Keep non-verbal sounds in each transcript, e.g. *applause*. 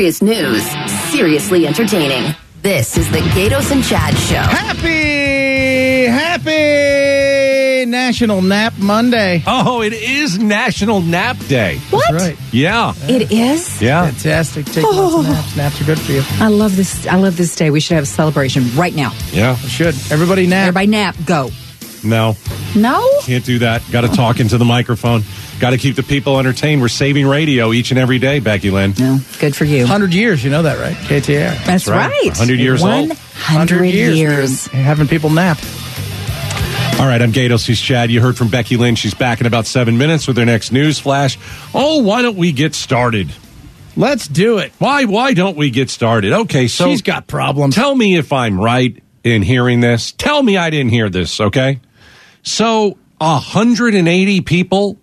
Serious news, seriously entertaining. This is the Gaydos and Chad Show. Happy, happy National Nap Monday. Oh, it is National Nap Day. What? That's right. Yeah. It is. Yeah. Fantastic. Take lots of oh. naps. Naps are good for you. I love this. I love this day. We should have a celebration right now. Yeah. We should. Everybody nap. Everybody nap. Go. No, No. can't do that. Got to talk into the microphone. Got to keep the people entertained. We're saving radio each and every day, Becky Lynn. No. Good for you. 100 years, you know that, right? KTR. That's right. right. 100 years old. 100 years. we've Having people nap. All right, I'm Gaydos. He's Chad. You heard from Becky Lynn. She's back in about seven minutes with her next news flash. Oh, why don't we get started? Let's do it. Why? Why don't we get started? Okay, so She's got problems. Tell me if I'm right in hearing this. Tell me I didn't hear this, okay? So, 180 people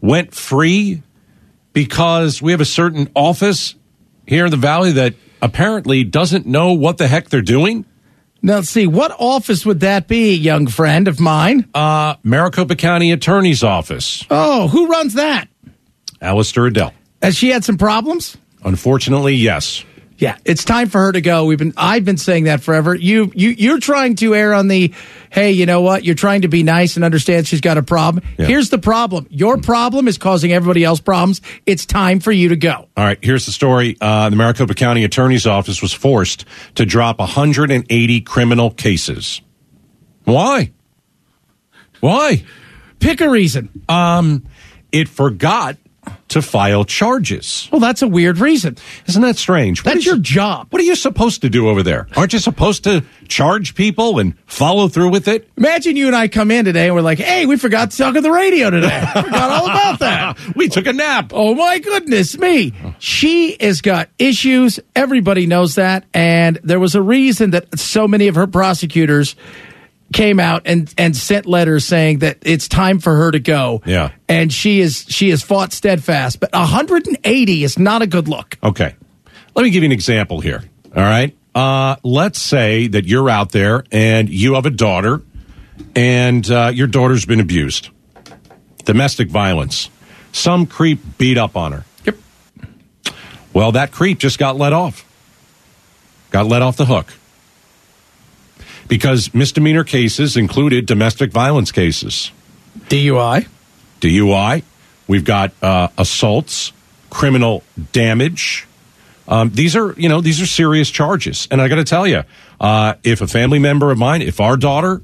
went free because we have a certain office here in the valley that apparently doesn't know what the heck they're doing. Now, let's see. What office would that be, young friend of mine? Uh, Maricopa County Attorney's Office, Oh, who runs that? Allister Adel. Has she had some problems? Unfortunately, yes. Yeah, it's time for her to go. We've been I've been saying that forever. You you you're trying to err on the hey, you know what? You're trying to be nice and understand she's got a problem. Yeah. Here's the problem. Your problem is causing everybody else problems. It's time for you to go. All right, here's the story. Uh, the Maricopa County Attorney's Office was forced to drop 180 criminal cases. Why? Why? Pick a reason. Um, it forgot to file charges. Well, that's a weird reason. Isn't that strange? What That's your job. What are you supposed to do over there? Aren't you supposed to charge people and follow through with it? Imagine you and I come in today and we're like, "Hey, we forgot to talk on the radio today. *laughs* forgot all about that." *laughs* we took a nap. Oh my goodness me. She has got issues. Everybody knows that. And there was a reason that so many of her prosecutors came out and, and sent letters saying that it's time for her to go. Yeah. And she is she has fought steadfast. But 180 is not a good look. Okay. Let me give you an example here. All right. Uh, let's say that you're out there and you have a daughter and uh, your daughter's been abused. Domestic violence. Some creep beat up on her. Yep. Well, that creep just got let off. Got let off the hook. Because misdemeanor cases included domestic violence cases. DUI. DUI. We've got uh, assaults, criminal damage. Um, these are, you know, these are serious charges. And I got to tell you, uh, if a family member of mine, if our daughter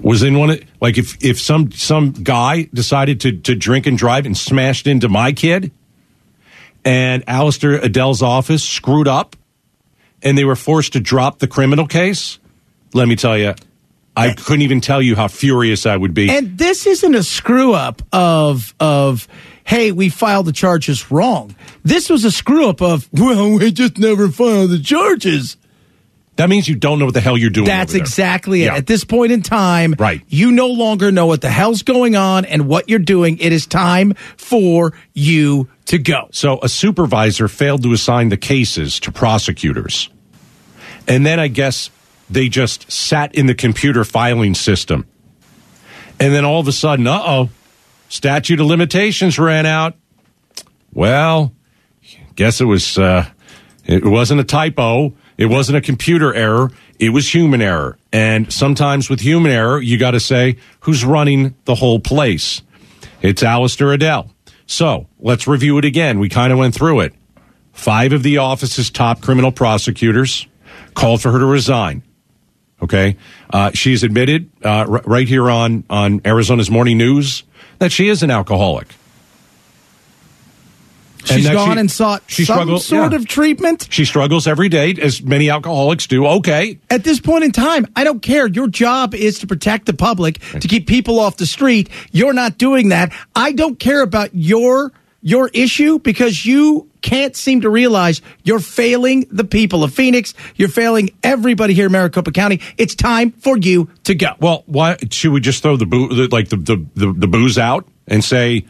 was in one of, like, if if some some guy decided to to drink and drive and smashed into my kid, and Allister Adel's office screwed up, and they were forced to drop the criminal case, let me tell you, I couldn't even tell you how furious I would be. And this isn't a screw up of of hey, we filed the charges wrong. This was a screw up of well, we just never filed the charges. That means you don't know what the hell you're doing. That's exactly it. Yeah. At this point in time, Right. you no longer know what the hell's going on and what you're doing. It is time for you to go. So a supervisor failed to assign the cases to prosecutors. And then I guess they just sat in the computer filing system. And then all of a sudden, uh oh, statute of limitations ran out. Well, guess it was uh, it wasn't a typo. It wasn't a computer error. It was human error. And sometimes with human error, you got to say who's running the whole place. It's Allister Adel. So let's review it again. We kind of went through it. Five of the office's top criminal prosecutors called for her to resign. Okay, uh, she's admitted uh, r- right here on on Arizona's Morning News that she is an alcoholic. She's that gone she- and sought she some struggles- sort yeah. of treatment. She struggles every day, as many alcoholics do. Okay, At this point in time, I don't care. Your job is to protect the public, to keep people off the street. You're not doing that. I don't care about your your issue because you can't seem to realize you're failing the people of Phoenix. You're failing everybody here in Maricopa County. It's time for you to go. Well, why should we just throw the boo, the, like the, the, the, the booze out and say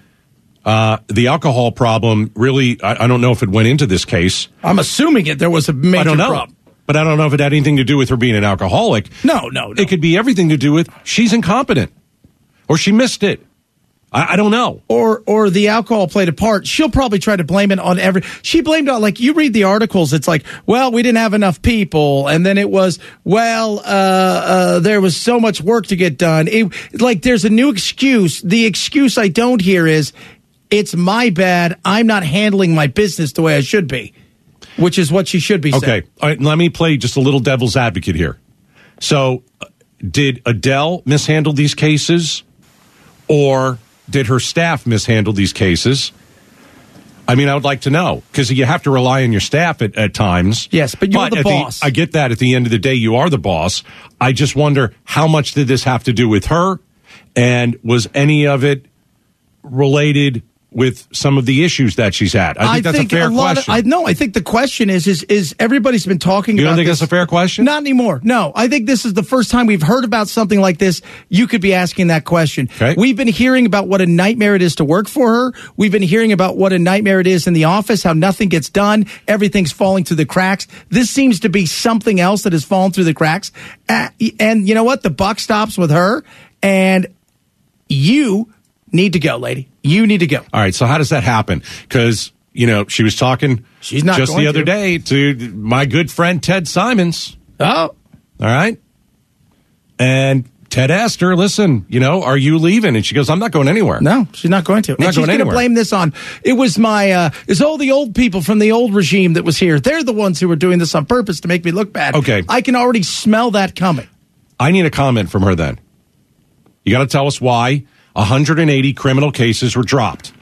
uh, the alcohol problem really? I, I don't know if it went into this case. I'm assuming it. There was a major I don't know, problem. but I don't know if it had anything to do with her being an alcoholic. No, no, no. It could be everything to do with she's incompetent or she missed it. I, I don't know. or or the alcohol played a part. She'll probably try to blame it on every. She blamed on like you read the articles. It's like, well, we didn't have enough people, and then it was, well, uh, uh, there was so much work to get done. It, like there's a new excuse. The excuse I don't hear is, it's my bad. I'm not handling my business the way I should be, which is what she should be. saying. Okay, All right, let me play just a little devil's advocate here. So, uh, did Adel mishandle these cases, or did her staff mishandle these cases? I mean, I would like to know because you have to rely on your staff at, at times. Yes, but you're the at boss. I get that. At the end of the day, you are the boss. I just wonder how much did this have to do with her, and was any of it related with some of the issues that she's had? I think that's a fair lot question. Of, I no, I think the question is is is everybody's been talking you about don't think this. that's a fair question? Not anymore. No, I think this is the first time we've heard about something like this. You could be asking that question. Okay. We've been hearing about what a nightmare it is to work for her. We've been hearing about what a nightmare it is in the office, how nothing gets done, everything's falling through the cracks. This seems to be something else that has fallen through the cracks. And you know what? The buck stops with her, and you need to go, lady. You need to go. All right. So how does that happen? Because you know she was talking. She's not just the other to. day to my good friend Ted Simons. Oh, All right, and Ted asked her, "Listen, you know, are you leaving?" And she goes, "I'm not going anywhere." No, she's not going to. Not and she's going to anywhere. blame this on. It was my. Uh, it's all the old people from the old regime that was here. They're the ones who were doing this on purpose to make me look bad. Okay. I can already smell that coming. I need a comment from her. Then you got to tell us why 180 criminal cases were dropped.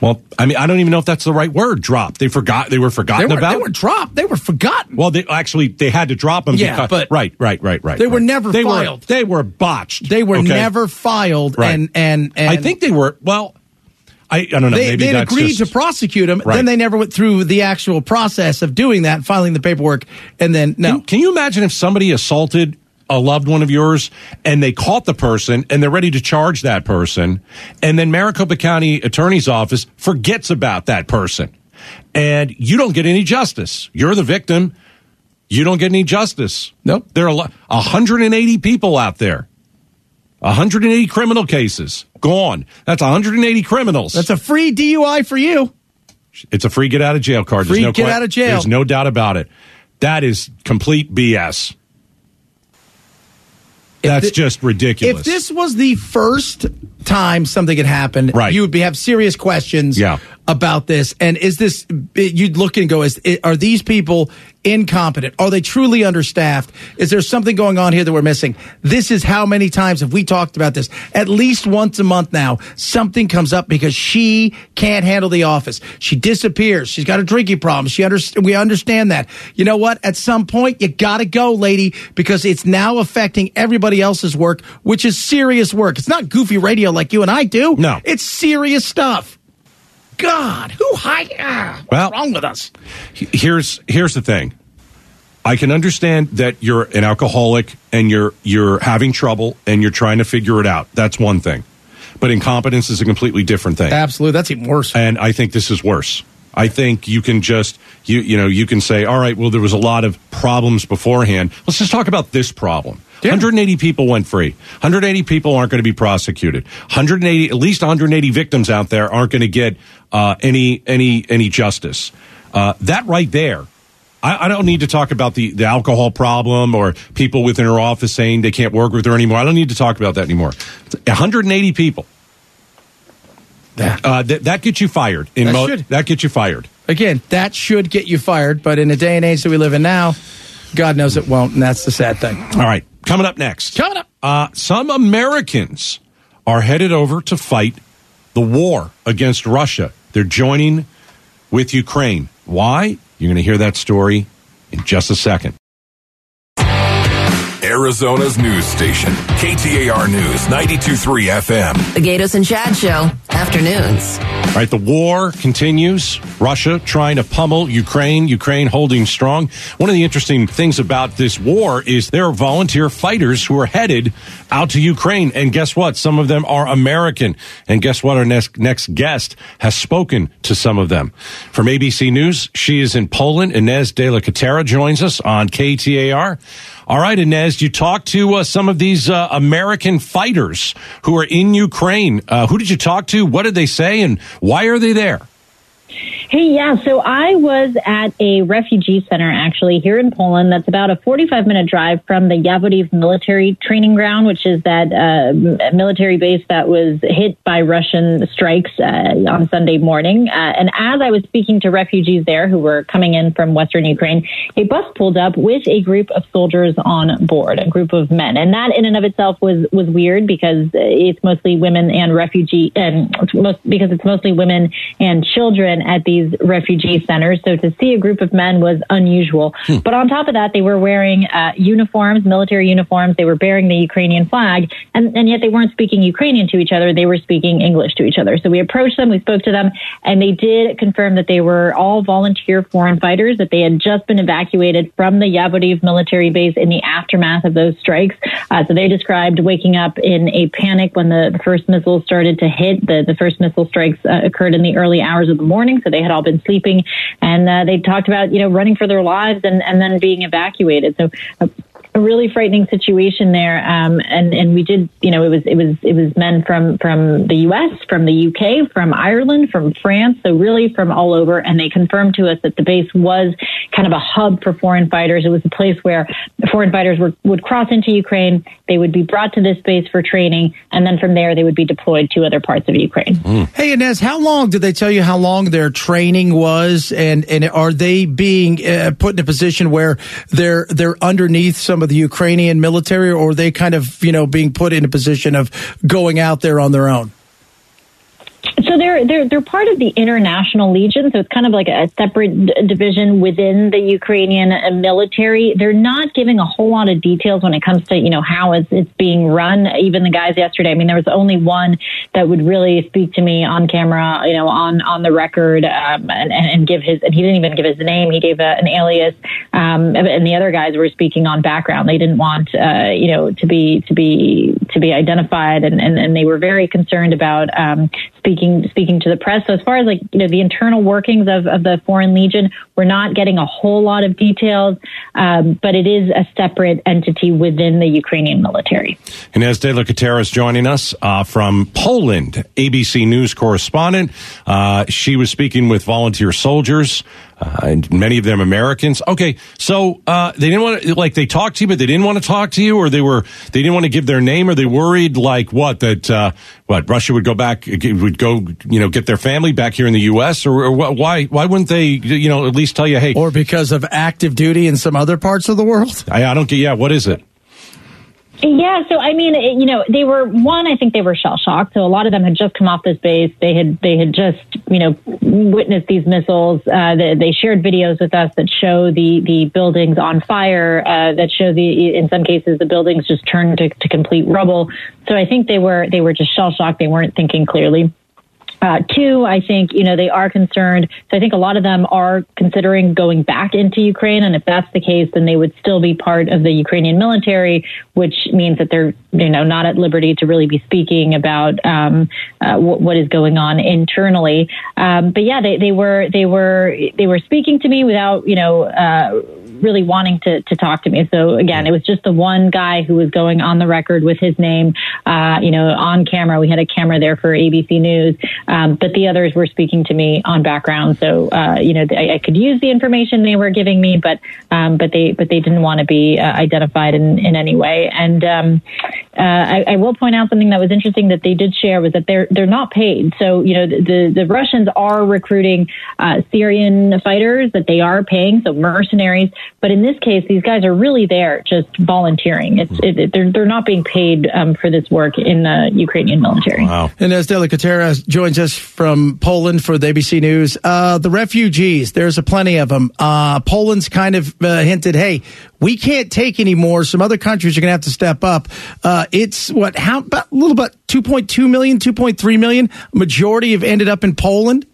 Well, I mean, I don't even know if that's the right word. Dropped. They forgot. They were They forgotten were, about. they were dropped. They were forgotten. well, they actually they had to drop them. Yeah, because, but right, right, right, right. they were never they filed. Were, they were botched. They were okay? never filed. Right. And, and and I think they were. Well, I, I don't know. they maybe they'd agreed just, to prosecute them. Right. Then they never went through the actual process of doing that, filing the paperwork, and then no. Can, can you imagine if somebody assaulted a loved one of yours and they caught the person and they're ready to charge that person, and then Maricopa County Attorney's Office forgets about that person, and you don't get any justice? You're the victim. You don't get any justice. Nope. There are a 180 people out there. 180 criminal cases gone. That's 180 criminals. That's a free DUI for you. It's a free get out of jail card. Free There's no get que- out of jail. There's no doubt about it. That is complete BS. That's thi- just ridiculous. If this was the first time something had happened, Right. you would be, have serious questions Yeah. About this. And is this, you'd look and go, is, are these people incompetent? Are they truly understaffed? Is there something going on here that we're missing? This is how many times have we talked about this? At least once a month now, something comes up because she can't handle the office. She disappears. She's got a drinking problem. She under, we understand that. You know what? At some point, you gotta go, lady, because it's now affecting everybody else's work, which is serious work. It's not goofy radio like you and I do. No. It's serious stuff. God, who hi? Ah, what's Well- wrong with us? here's here's the thing. I can understand that you're an alcoholic and you're you're having trouble and you're trying to figure it out. That's one thing. But incompetence is a completely different thing. Absolutely, that's even worse. and I think this is worse. I think you can just you you know you can say, all right, well there was a lot of problems beforehand. Let's just talk about this problem. Yeah. 180 people went free. 180 people aren't going to be prosecuted. 180, at least 180 victims out there aren't going to get uh, any any any justice. Uh, that right there. I, I don't need to talk about the, the alcohol problem or people within her office saying they can't work with her anymore. I don't need to talk about that anymore. 180 people. Yeah. Uh, that that gets you fired. In That mo- should. that gets you fired. Again, that should get you fired, but in the day and age that we live in now, God knows it won't, and that's the sad thing. All right, coming up next. Coming up. Uh, some Americans are headed over to fight the war against Russia. They're joining with Ukraine. Why? You're going to hear that story in just a second. Arizona's news station, KTAR News 923 FM. The Gaydos and Chad Show, Afternoons. All right, the war continues. Russia trying to pummel Ukraine, Ukraine holding strong. One of the interesting things about this war is there are volunteer fighters who are headed out to Ukraine. And guess what? Some of them are American. And guess what? Our next, next guest has spoken to some of them. From ABC News, she is in Poland. Ines de la Cuetara joins us on KTAR. All right, Ines, you talked to uh, some of these uh, American fighters who are in Ukraine. Uh, who did you talk to? What did they say? And why are they there? Hey, yeah. So I was at a refugee center actually here in Poland. That's about a 45 minute drive from the Yavoriv military training ground, which is that uh, military base that was hit by Russian strikes uh, on Sunday morning. Uh, and as I was speaking to refugees there who were coming in from Western Ukraine, a bus pulled up with a group of soldiers on board, a group of men. And that in and of itself was, was weird because it's mostly women and refugee, and most, because it's mostly women and children at these refugee centers. So to see a group of men was unusual. Hmm. But on top of that, they were wearing uh, uniforms, military uniforms. They were bearing the Ukrainian flag, and, and yet they weren't speaking Ukrainian to each other. They were speaking English to each other. So we approached them, we spoke to them, and they did confirm that they were all volunteer foreign fighters, that they had just been evacuated from the Yavoriv military base in the aftermath of those strikes. Uh, so they described waking up in a panic when the, the first missiles started to hit. The, the first missile strikes uh, occurred in the early hours of the morning morning, so they had all been sleeping, and uh, they talked about you know running for their lives and and then being evacuated. So. A really frightening situation there. Um, and, and we did, you know, it was, it was, it was men from, from the U.S., from the UK, from Ireland, from France. So really from all over. And they confirmed to us that the base was kind of a hub for foreign fighters. It was a place where foreign fighters were, would cross into Ukraine. They would be brought to this base for training. And then from there, they would be deployed to other parts of Ukraine. Mm. Hey, Ines, how long did they tell you how long their training was? And, and are they being uh, put in a position where they're, they're underneath some of of the Ukrainian military, or are they kind of, you know, being put in a position of going out there on their own? So they're they're they're part of the International Legion, so it's kind of like a separate d- division within the Ukrainian uh, military. They're not giving a whole lot of details when it comes to you know how it's, it's being run. Even the guys yesterday, I mean, there was only one that would really speak to me on camera, you know, on on the record, um, and, and give his and he didn't even give his name. He gave a, an alias, um, and the other guys were speaking on background. They didn't want uh, you know to be to be to be identified, and and, and they were very concerned about um, speaking speaking to the press. So as far as like you know the internal workings of, of the Foreign Legion, we're not getting a whole lot of details, um, but it is a separate entity within the Ukrainian military. Ines de la Cuetara is joining us uh, from Poland, ABC News correspondent. Uh, she was speaking with volunteer soldiers uh, and many of them Americans. Okay, so uh, they didn't want to like they talked to you, but they didn't want to talk to you, or they were they didn't want to give their name, or they worried like what that uh, what Russia would go back would go you know get their family back here in the U.S. or, or why why wouldn't they you know at least tell you hey or because of active duty in some other parts of the world? I, I don't get yeah what is it? Yeah, so I mean, it, you know, they were one. I think they were shell shocked. So a lot of them had just come off this base. They had they had just you know witnessed these missiles. Uh, they, they, shared videos with us that show the the buildings on fire. Uh, that show the in some cases the buildings just turned to, to complete rubble. So I think they were they were just shell shocked. They weren't thinking clearly. Uh, two, I think, you know, they are concerned. So I think a lot of them are considering going back into Ukraine. And if that's the case, then they would still be part of the Ukrainian military, which means that they're, you know, not at liberty to really be speaking about um, uh, what is going on internally. Um, but yeah, they, they were, they were, they were speaking to me without, you know, uh, really wanting to, to talk to me. So again, it was just the one guy who was going on the record with his name, uh, you know, on camera. We had a camera there for ABC News, um, but the others were speaking to me on background. So, uh, you know, I, I, could use the information they were giving me, but, um, but they, but they didn't want to be uh, identified in, in any way. And, um, uh, I, I, will point out something that was interesting that they did share was that they're, they're not paid. So, you know, the, the, the Russians are recruiting, uh, Syrian fighters that they are paying. So mercenaries But in this case, these guys are really there just volunteering. It's it, they're they're not being paid um, for this work in the Ukrainian military. Wow. Ines de la Cuetara joins us from Poland for the ABC News. Uh, the refugees, there's a plenty of them. Uh, Poland's kind of uh, hinted, hey, we can't take any more. Some other countries are going to have to step up. Uh, it's what, how about a little bit, 2.2 million, 2.3 million. Majority have ended up in Poland.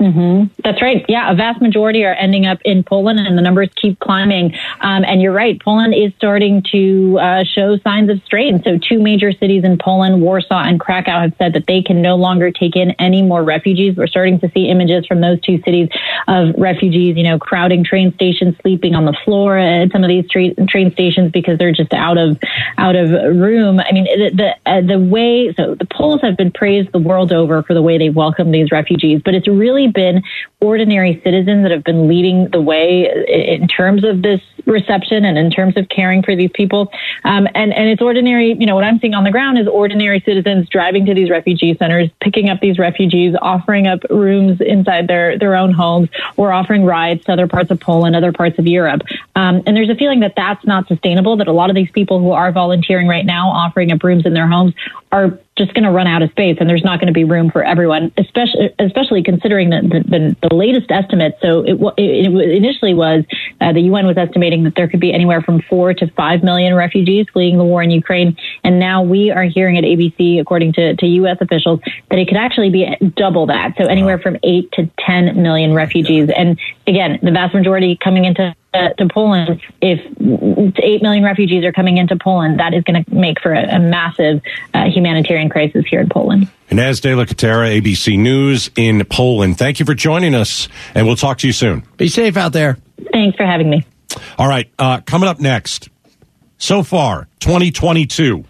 Mm-hmm. That's right. Yeah, a vast majority are ending up in Poland, and the numbers keep climbing. Um, and you're right, Poland is starting to uh, show signs of strain. So, two major cities in Poland, Warsaw and Krakow, have said that they can no longer take in any more refugees. We're starting to see images from those two cities of refugees, you know, crowding train stations, sleeping on the floor at some of these train train stations because they're just out of out of room. I mean, the the, uh, the way so the Poles have been praised the world over for the way they welcome these refugees, but it's really been ordinary citizens that have been leading the way in terms of this reception and in terms of caring for these people. Um, and, and it's ordinary, you know, what I'm seeing on the ground is ordinary citizens driving to these refugee centers, picking up these refugees, offering up rooms inside their, their own homes, or offering rides to other parts of Poland, other parts of Europe. Um, and there's a feeling that that's not sustainable, that a lot of these people who are volunteering right now, offering up rooms in their homes, are just going to run out of space and there's not going to be room for everyone, especially, especially considering the, the, the latest estimate. So it, it, it initially was uh, the UN was estimating that there could be anywhere from four to five million refugees fleeing the war in Ukraine. And now we are hearing at ABC, according to, to U.S. officials, that it could actually be double that. So anywhere from eight to 10 million refugees. And again, the vast majority coming into uh, to Poland, if 8 million refugees are coming into Poland, that is going to make for a, a massive uh, humanitarian crisis here in Poland. Ines De La Cuetara, ABC News in Poland. Thank you for joining us, and we'll talk to you soon. Be safe out there. Thanks for having me. All right, uh, coming up next. So far, 2022,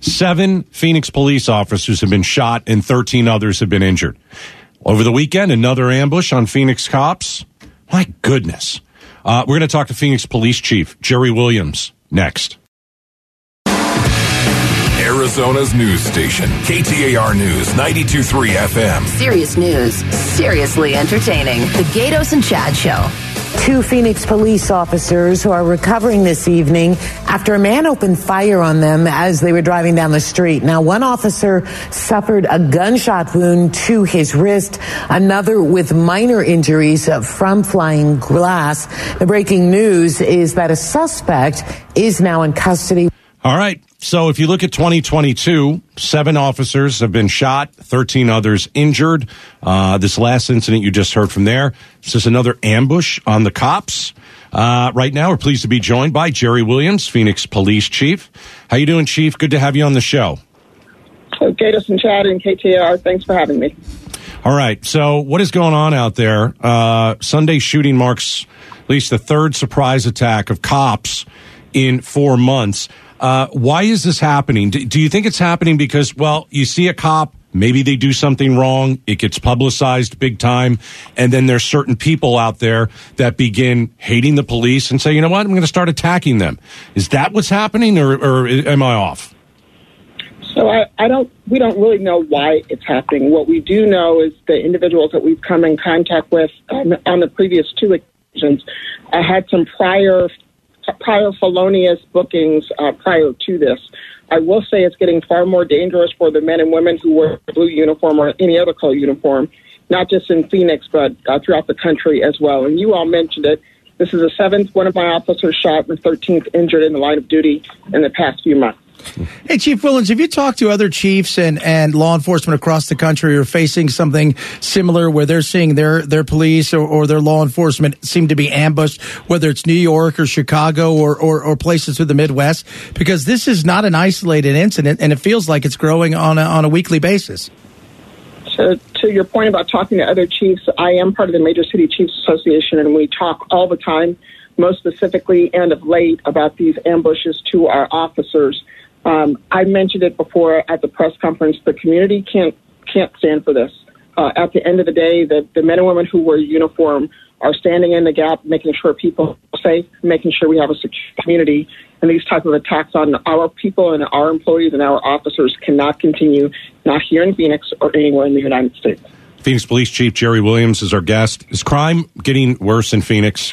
seven Phoenix police officers have been shot and 13 others have been injured. Over the weekend, another ambush on Phoenix cops. My goodness. Uh, we're going to talk to Phoenix Police Chief Jerry Williams next. Arizona's news station, KTAR News 923 FM. Serious news, seriously entertaining. The Gaydos and Chad Show. Two Phoenix police officers who are recovering this evening after a man opened fire on them as they were driving down the street. Now, one officer suffered a gunshot wound to his wrist, another with minor injuries from flying glass. The breaking news is that a suspect is now in custody. All right. So if you look at 2022, seven officers have been shot, 13 others injured. Uh, this last incident you just heard from there, this is another ambush on the cops. Uh, right now, we're pleased to be joined by Jerry Williams, Phoenix Police Chief. How you doing, Chief? Good to have you on the show. So, Gaydos and Chad and KTAR, thanks for having me. All right. So, what is going on out there? Uh, Sunday shooting marks at least the third surprise attack of cops in four months. Uh, why is this happening? Do, do, you think it's happening because, well, you see a cop, maybe they do something wrong, it gets publicized big time, and then there's certain people out there that begin hating the police and say, you know what, I'm going to start attacking them. Is that what's happening, or, or am I off? So I, I don't. We don't really know why it's happening. What we do know is the individuals that we've come in contact with on, on the previous two occasions uh, had some prior prior felonious bookings uh, prior to this. I will say it's getting far more dangerous for the men and women who wear blue uniform or any other color uniform, not just in Phoenix, but uh, throughout the country as well. And you all mentioned it. This is the seventh one of my officers shot and the 13th injured in the line of duty in the past few months. Hey, Chief Williams, have you talked to other chiefs and, and law enforcement across the country who are facing something similar where they're seeing their, their police or, or their law enforcement seem to be ambushed, whether it's New York or Chicago or, or, or places through the Midwest? Because this is not an isolated incident, and it feels like it's growing on a, on a weekly basis. So, to your point about talking to other chiefs, I am part of the Major City Chiefs Association, and we talk all the time, most specifically and of late, about these ambushes to our officers. Um, I mentioned it before at the press conference. The community can't can't stand for this. Uh, at the end of the day, the, the men and women who wear uniform are standing in the gap, making sure people are safe, making sure we have a secure community. And these type of attacks on our people and our employees and our officers cannot continue, not here in Phoenix or anywhere in the United States. Phoenix Police Chief Jerry Williams is our guest. Is crime getting worse in Phoenix?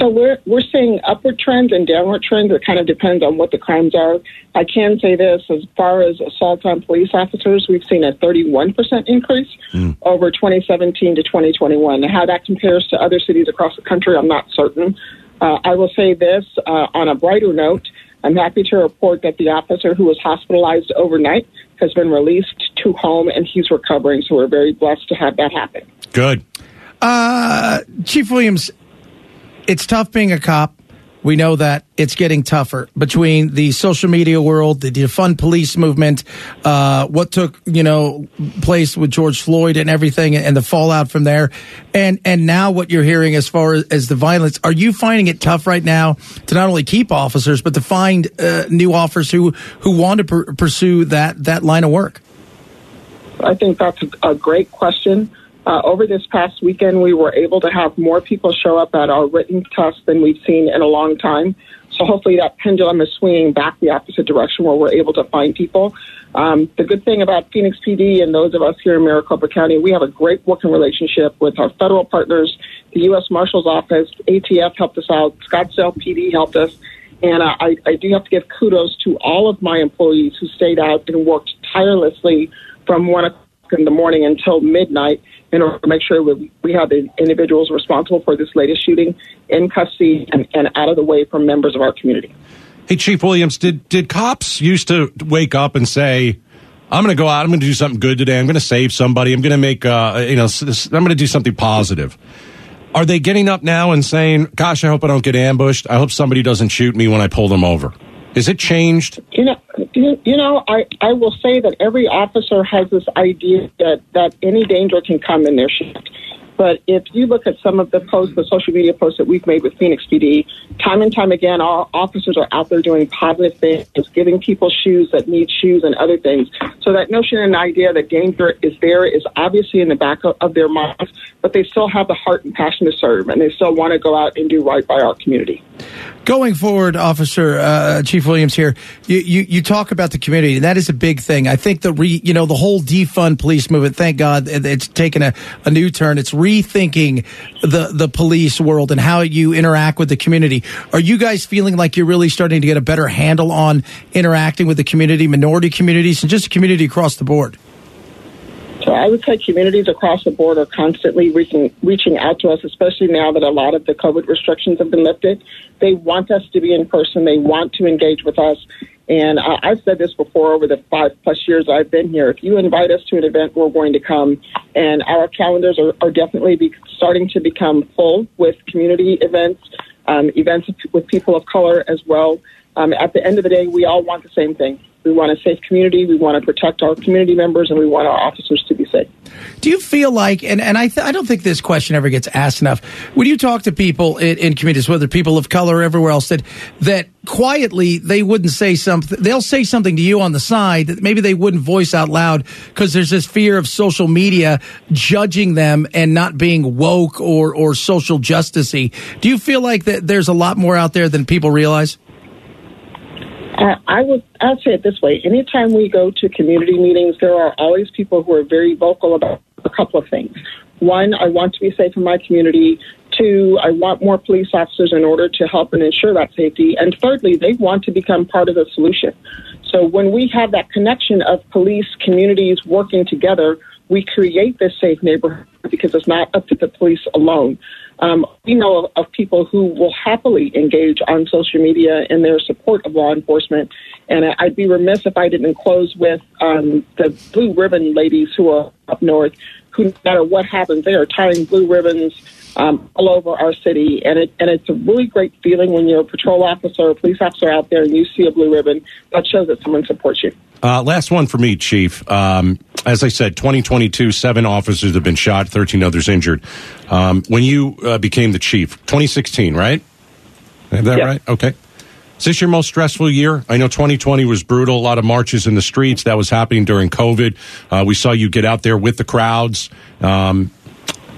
So we're we're seeing upward trends and downward trends. It kind of depends on what the crimes are. I can say this: as far as assault on police officers, we've seen a 31 percent increase mm. over 2017 to 2021. How that compares to other cities across the country, I'm not certain. Uh, I will say this uh, on a brighter note. I'm happy to report that the officer who was hospitalized overnight has been released to home and he's recovering. So we're very blessed to have that happen. Good. Uh, Chief Williams, it's tough being a cop. We know that it's getting tougher between the social media world, the defund police movement, uh, what took you know place with George Floyd and everything, and the fallout from there, and and now what you're hearing as far as, the violence. Are you finding it tough right now to not only keep officers but to find uh, new officers who who want to per- pursue that that line of work? I think that's a great question. Uh, over this past weekend, we were able to have more people show up at our written test than we've seen in a long time. So hopefully that pendulum is swinging back the opposite direction where we're able to find people. Um, the good thing about Phoenix PD and those of us here in Maricopa County, we have a great working relationship with our federal partners. The U.S. Marshal's Office, ATF helped us out, Scottsdale PD helped us. And uh, I, I do have to give kudos to all of my employees who stayed out and worked tirelessly from one o'clock in the morning until midnight in order to make sure we, we have the individuals responsible for this latest shooting in custody and, and out of the way from members of our community. Hey, Chief Williams, did did cops used to wake up and say, "I'm going to go out. I'm going to do something good today. I'm going to save somebody. I'm going to make uh, you know, I'm going to do something positive." Are they getting up now and saying, "Gosh, I hope I don't get ambushed. I hope somebody doesn't shoot me when I pull them over"? Is it changed? You know, you, you know, I, I will say that every officer has this idea that, that any danger can come in their shift. But if you look at some of the posts, the social media posts that we've made with Phoenix PD, time and time again, our officers are out there doing positive things, giving people shoes that need shoes and other things. So that notion and idea that danger is there is obviously in the back of their minds, but they still have the heart and passion to serve, and they still want to go out and do right by our community. Going forward, Officer uh, Chief Williams here, you, you, you talk about the community, and that is a big thing. I think the re, you know the whole defund police movement. Thank God it's taken a, a new turn. It's rethinking the the police world and how you interact with the community. Are you guys feeling like you're really starting to get a better handle on interacting with the community, minority communities, and just the community across the board? So I would say communities across the board are constantly reaching, reaching out to us, especially now that a lot of the COVID restrictions have been lifted. They want us to be in person. They want to engage with us. And uh, I've said this before over the five plus years I've been here. If you invite us to an event, we're going to come. And our calendars are, are definitely be starting to become full with community events, um, events with people of color as well. Um, at the end of the day, we all want the same thing we want a safe community. We want to protect our community members, and we want our officers to be safe. Do you feel like, and, and I, th- I don't think this question ever gets asked enough, when you talk to people in, in communities, whether people of color or everywhere else, that, that quietly they wouldn't say something, they'll say something to you on the side that maybe they wouldn't voice out loud because there's this fear of social media judging them and not being woke or, or social justicey. Do you feel like that there's a lot more out there than people realize? I would I'll say it this way. Anytime we go to community meetings, there are always people who are very vocal about a couple of things. One, I want to be safe in my community. Two, I want more police officers in order to help and ensure that safety. And thirdly, they want to become part of the solution. So when we have that connection of police communities working together, we create this safe neighborhood because it's not up to the police alone. Um, we know of, of, people who will happily engage on social media in their support of law enforcement. And I'd be remiss if I didn't close with um, the blue ribbon ladies who are up north, who no matter what happens, they are tying blue ribbons um, all over our city. And, it, and it's a really great feeling when you're a patrol officer or police officer out there and you see a blue ribbon that shows that someone supports you. Uh, last one for me, Chief. Um, as I said, 2022, seven officers have been shot, 13 others injured. Um, when you uh, became the chief, 2016, right? Is that right? Okay. Is this your most stressful year? I know 2020 was brutal. A lot of marches in the streets. That was happening during COVID. Uh, we saw you get out there with the crowds. Um,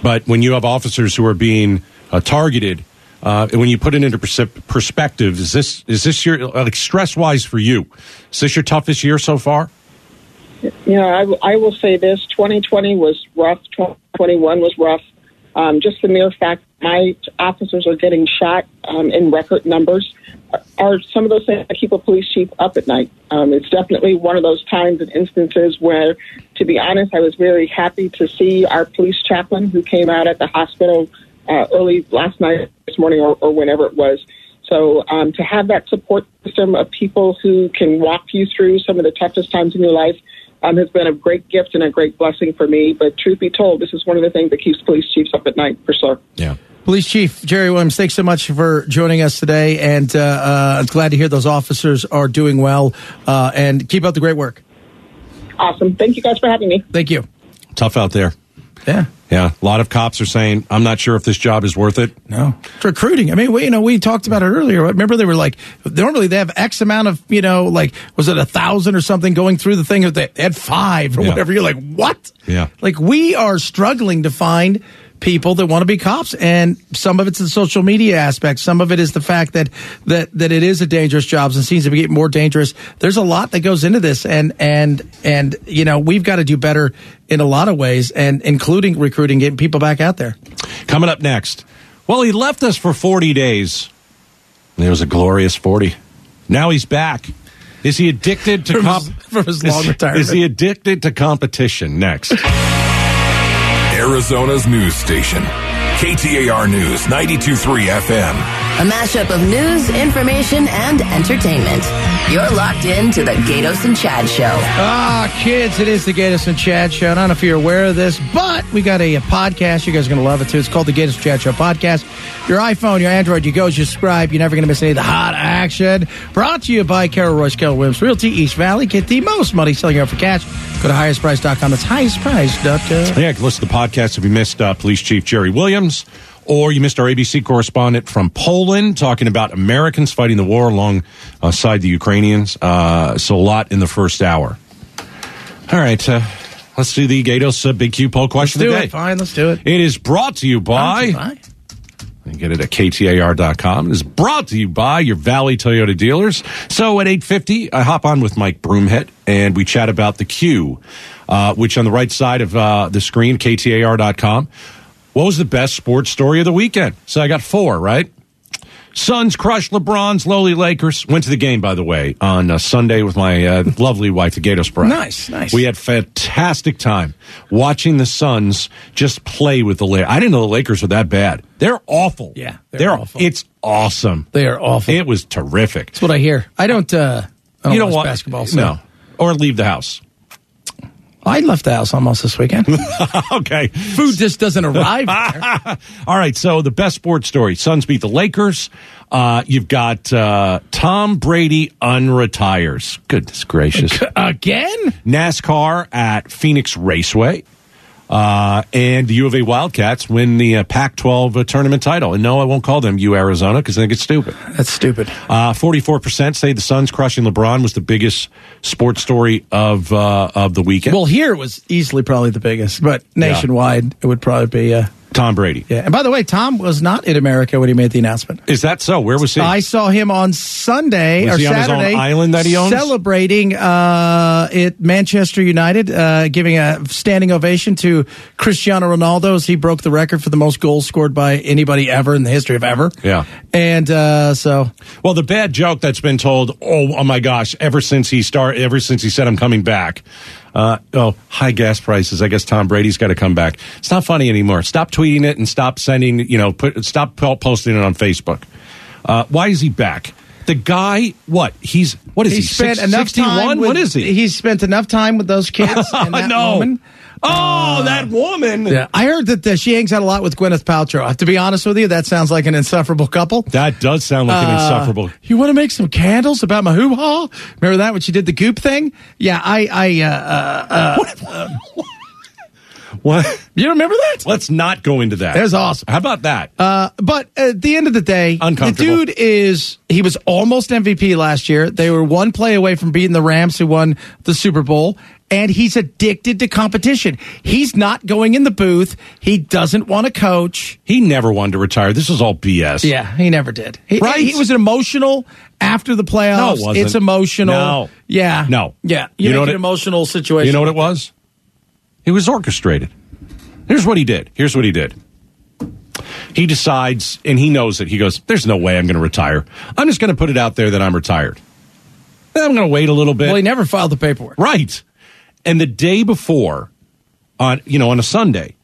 but when you have officers who are being uh, targeted, uh, when you put it into perspective, is this is this your like stress wise for you? Is this your toughest year so far? Yeah, I, I will say this: 2020 was rough. 2021 was rough. Um, just the mere fact my officers are getting shot um, in record numbers are some of those things that keep a police chief up at night. Um, it's definitely one of those times and instances where, to be honest, I was very happy to see our police chaplain who came out at the hospital uh, early last night, this morning, or, or whenever it was. So um, to have that support system of people who can walk you through some of the toughest times in your life um, has been a great gift and a great blessing for me. But truth be told, this is one of the things that keeps police chiefs up at night for sure. Yeah. Police Chief Jerry Williams, thanks so much for joining us today, and uh, uh, I'm glad to hear those officers are doing well. Uh, and keep up the great work. Awesome. Thank you guys for having me. Thank you. Tough out there. Yeah. Yeah. A lot of cops are saying, I'm not sure if this job is worth it. No. It's recruiting. I mean, we, you know, we talked about it earlier. Remember, they were like, normally they have X amount of, you know, like, was it a thousand or something going through the thing? They had five or Yeah. whatever. You're like, what? Yeah. Like, we are struggling to find people that want to be cops and some of it's the social media aspect some of it is the fact that that that it is a dangerous job and seems to be getting more dangerous there's a lot that goes into this and and and you know we've got to do better in a lot of ways and including recruiting getting people back out there Coming up next. Well, he left us for 40 days. It was a glorious 40. Now he's back. Is he addicted to From comp- his- from his long is, *laughs* retirement. Is he addicted to competition? Next. Arizona's news station. KTAR News 923 FM. A mashup of news, information, and entertainment. You're locked in to the Gaydos and Chad Show. Ah, kids, it is the Gaydos and Chad Show. I don't know if you're aware of this, but we got a, a podcast. You guys are going to love it too. It's called the Gaydos and Chad Show Podcast. Your iPhone, your Android, you go, you subscribe. You're never going to miss any of the hot action. Brought to you by Carol Royse, Keller Williams, Realty East Valley. Get the most money selling your for cash. Go to highestprice.com. That's highestprice.com. Yeah, you can listen to the podcast if you missed uh, Police Chief Jerry Williams, or you missed our ABC correspondent from Poland talking about Americans fighting the war alongside the Ukrainians. Uh, so a lot in the first hour. All right, uh, let's do the Gaydos uh, Big Q poll question Do of the day. it. Fine, let's do it. It is brought to you by. You get it at KTAR.com. It is brought to you by your Valley Toyota dealers. So at 8.50, I hop on with Mike Broomhead, and we chat about the Q, uh, which on the right side of uh, the screen, KTAR.com. What was the best sports story of the weekend? So I got four, right? Suns crushed LeBron's lowly Lakers. Went to the game, by the way, on uh, Sunday with my uh, *laughs* lovely wife, the Gaydos Bride. Nice, nice. We had fantastic time watching the Suns just play with the Lakers. I didn't know the Lakers were that bad. They're awful. Yeah, they're awful. It's awesome. They are awful. It was terrific. That's what I hear. I don't, uh, I don't you don't watch basketball. So. No, or leave the house. I left the house almost this weekend. *laughs* okay. Food just doesn't arrive. there. *laughs* All right. So the best sports story: Suns beat the Lakers. Uh, you've got uh, Tom Brady unretires. Goodness gracious. Again? NASCAR at Phoenix Raceway. Uh, and the U of A Wildcats win the uh, Pac 12 uh, tournament title. And no, I won't call them U Arizona because I think it's stupid. That's stupid. Uh, 44% say the Suns crushing LeBron was the biggest sports story of uh, of the weekend. Well, here it was easily probably the biggest, but nationwide it would probably be. Tom Brady. yeah. And by the way, Tom was not in America when he made the announcement. Is that so? Where was he? I saw him on Sunday Was or he on his own Saturday island that he owns? celebrating uh, at Manchester United, uh, giving a standing ovation to Cristiano Ronaldo as he broke the record for the most goals scored by anybody ever in the history of ever. Yeah. And uh, so Well, the bad joke that's been told, oh, oh my gosh, ever since he start, ever since he said I'm coming back. Uh, oh, high gas prices. I guess Tom Brady's got to come back. It's not funny anymore. Stop tweeting it and stop sending, you know, put, stop posting it on Facebook. Uh, why is he back? The guy, what? He's, what is he? he spent six- enough 61? time. With, What is he? He's spent enough time with those kids *laughs* no. woman. Oh, that woman. Yeah, I heard that uh, she hangs out a lot with Gwyneth Paltrow. I have To be honest with you, that sounds like an insufferable couple. That does sound like an Uh, insufferable. You want to make some candles about my hoo ha? Remember that when she did the goop thing? Yeah, I, I, uh, uh, uh, What? you remember that? Let's not go into that. That was awesome. How about that? Uh, but at the end of the day, the Uncomfortable. dude is he was almost MVP last year. They were one play away from beating the Rams, who won the Super Bowl. And he's addicted to competition. He's not going in the booth. He doesn't want to coach. he never wanted to retire. This is all BS. Yeah, he never did. He, Right. He was emotional after the playoffs. No, it wasn't. It's emotional. No. Yeah. No. Yeah. You You, know what an it- emotional situation. You know what it was? It was orchestrated. Here's what he did. Here's what he did. He decides, and he knows it. He goes, "There's no way I'm going to retire. I'm just going to put it out there that I'm retired. Then I'm going to wait a little bit." Well, he never filed the paperwork. Right. And the day before, on you know, on a Sunday,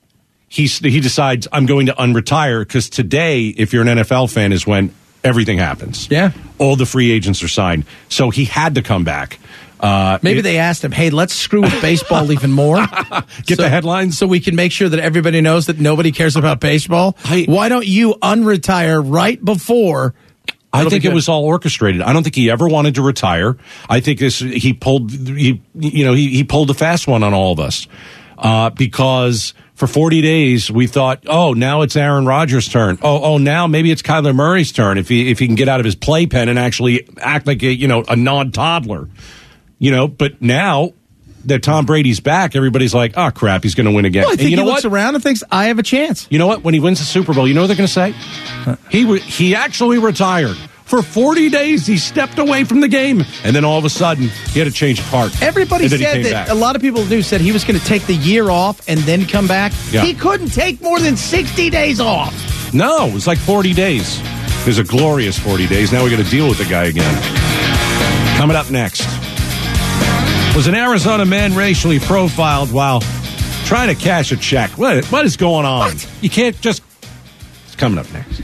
he he decides I'm going to unretire because today, if you're an NFL fan, is when everything happens. Yeah. all the free agents are signed, so he had to come back. Uh, Maybe it- they asked him, "Hey, let's screw with baseball even more. *laughs* Get the headlines? so we can make sure that everybody knows that nobody cares about baseball. I- Why don't you unretire right before?" I think it was all orchestrated. I don't think he ever wanted to retire. I think this he pulled he you know he, he pulled a fast one on all of us uh, because for 40 days we thought, oh, now it's Aaron Rodgers' turn. Oh, oh, now maybe it's Kyler Murray's turn if he if he can get out of his playpen and actually act like a you know a non toddler, you know. But now that Tom Brady's back, everybody's like, oh crap, he's going to win again. Well, I And think you he know looks what? around and thinks, "I have a chance." You know what? When he wins the Super Bowl, you know what they're going to say? He re- he actually retired for 40 days. He stepped away from the game, and then all of a sudden, he had to change of heart. Everybody he said that. back. A lot of people knew said he was going to take the year off and then come back. Yeah. He couldn't take more than sixty days off. No, it was like 40 days. It was a glorious 40 days. Now we got to deal with the guy again. Coming up next. Was an Arizona man racially profiled while trying to cash a check? What, what is going on? You can't just. It's coming up next.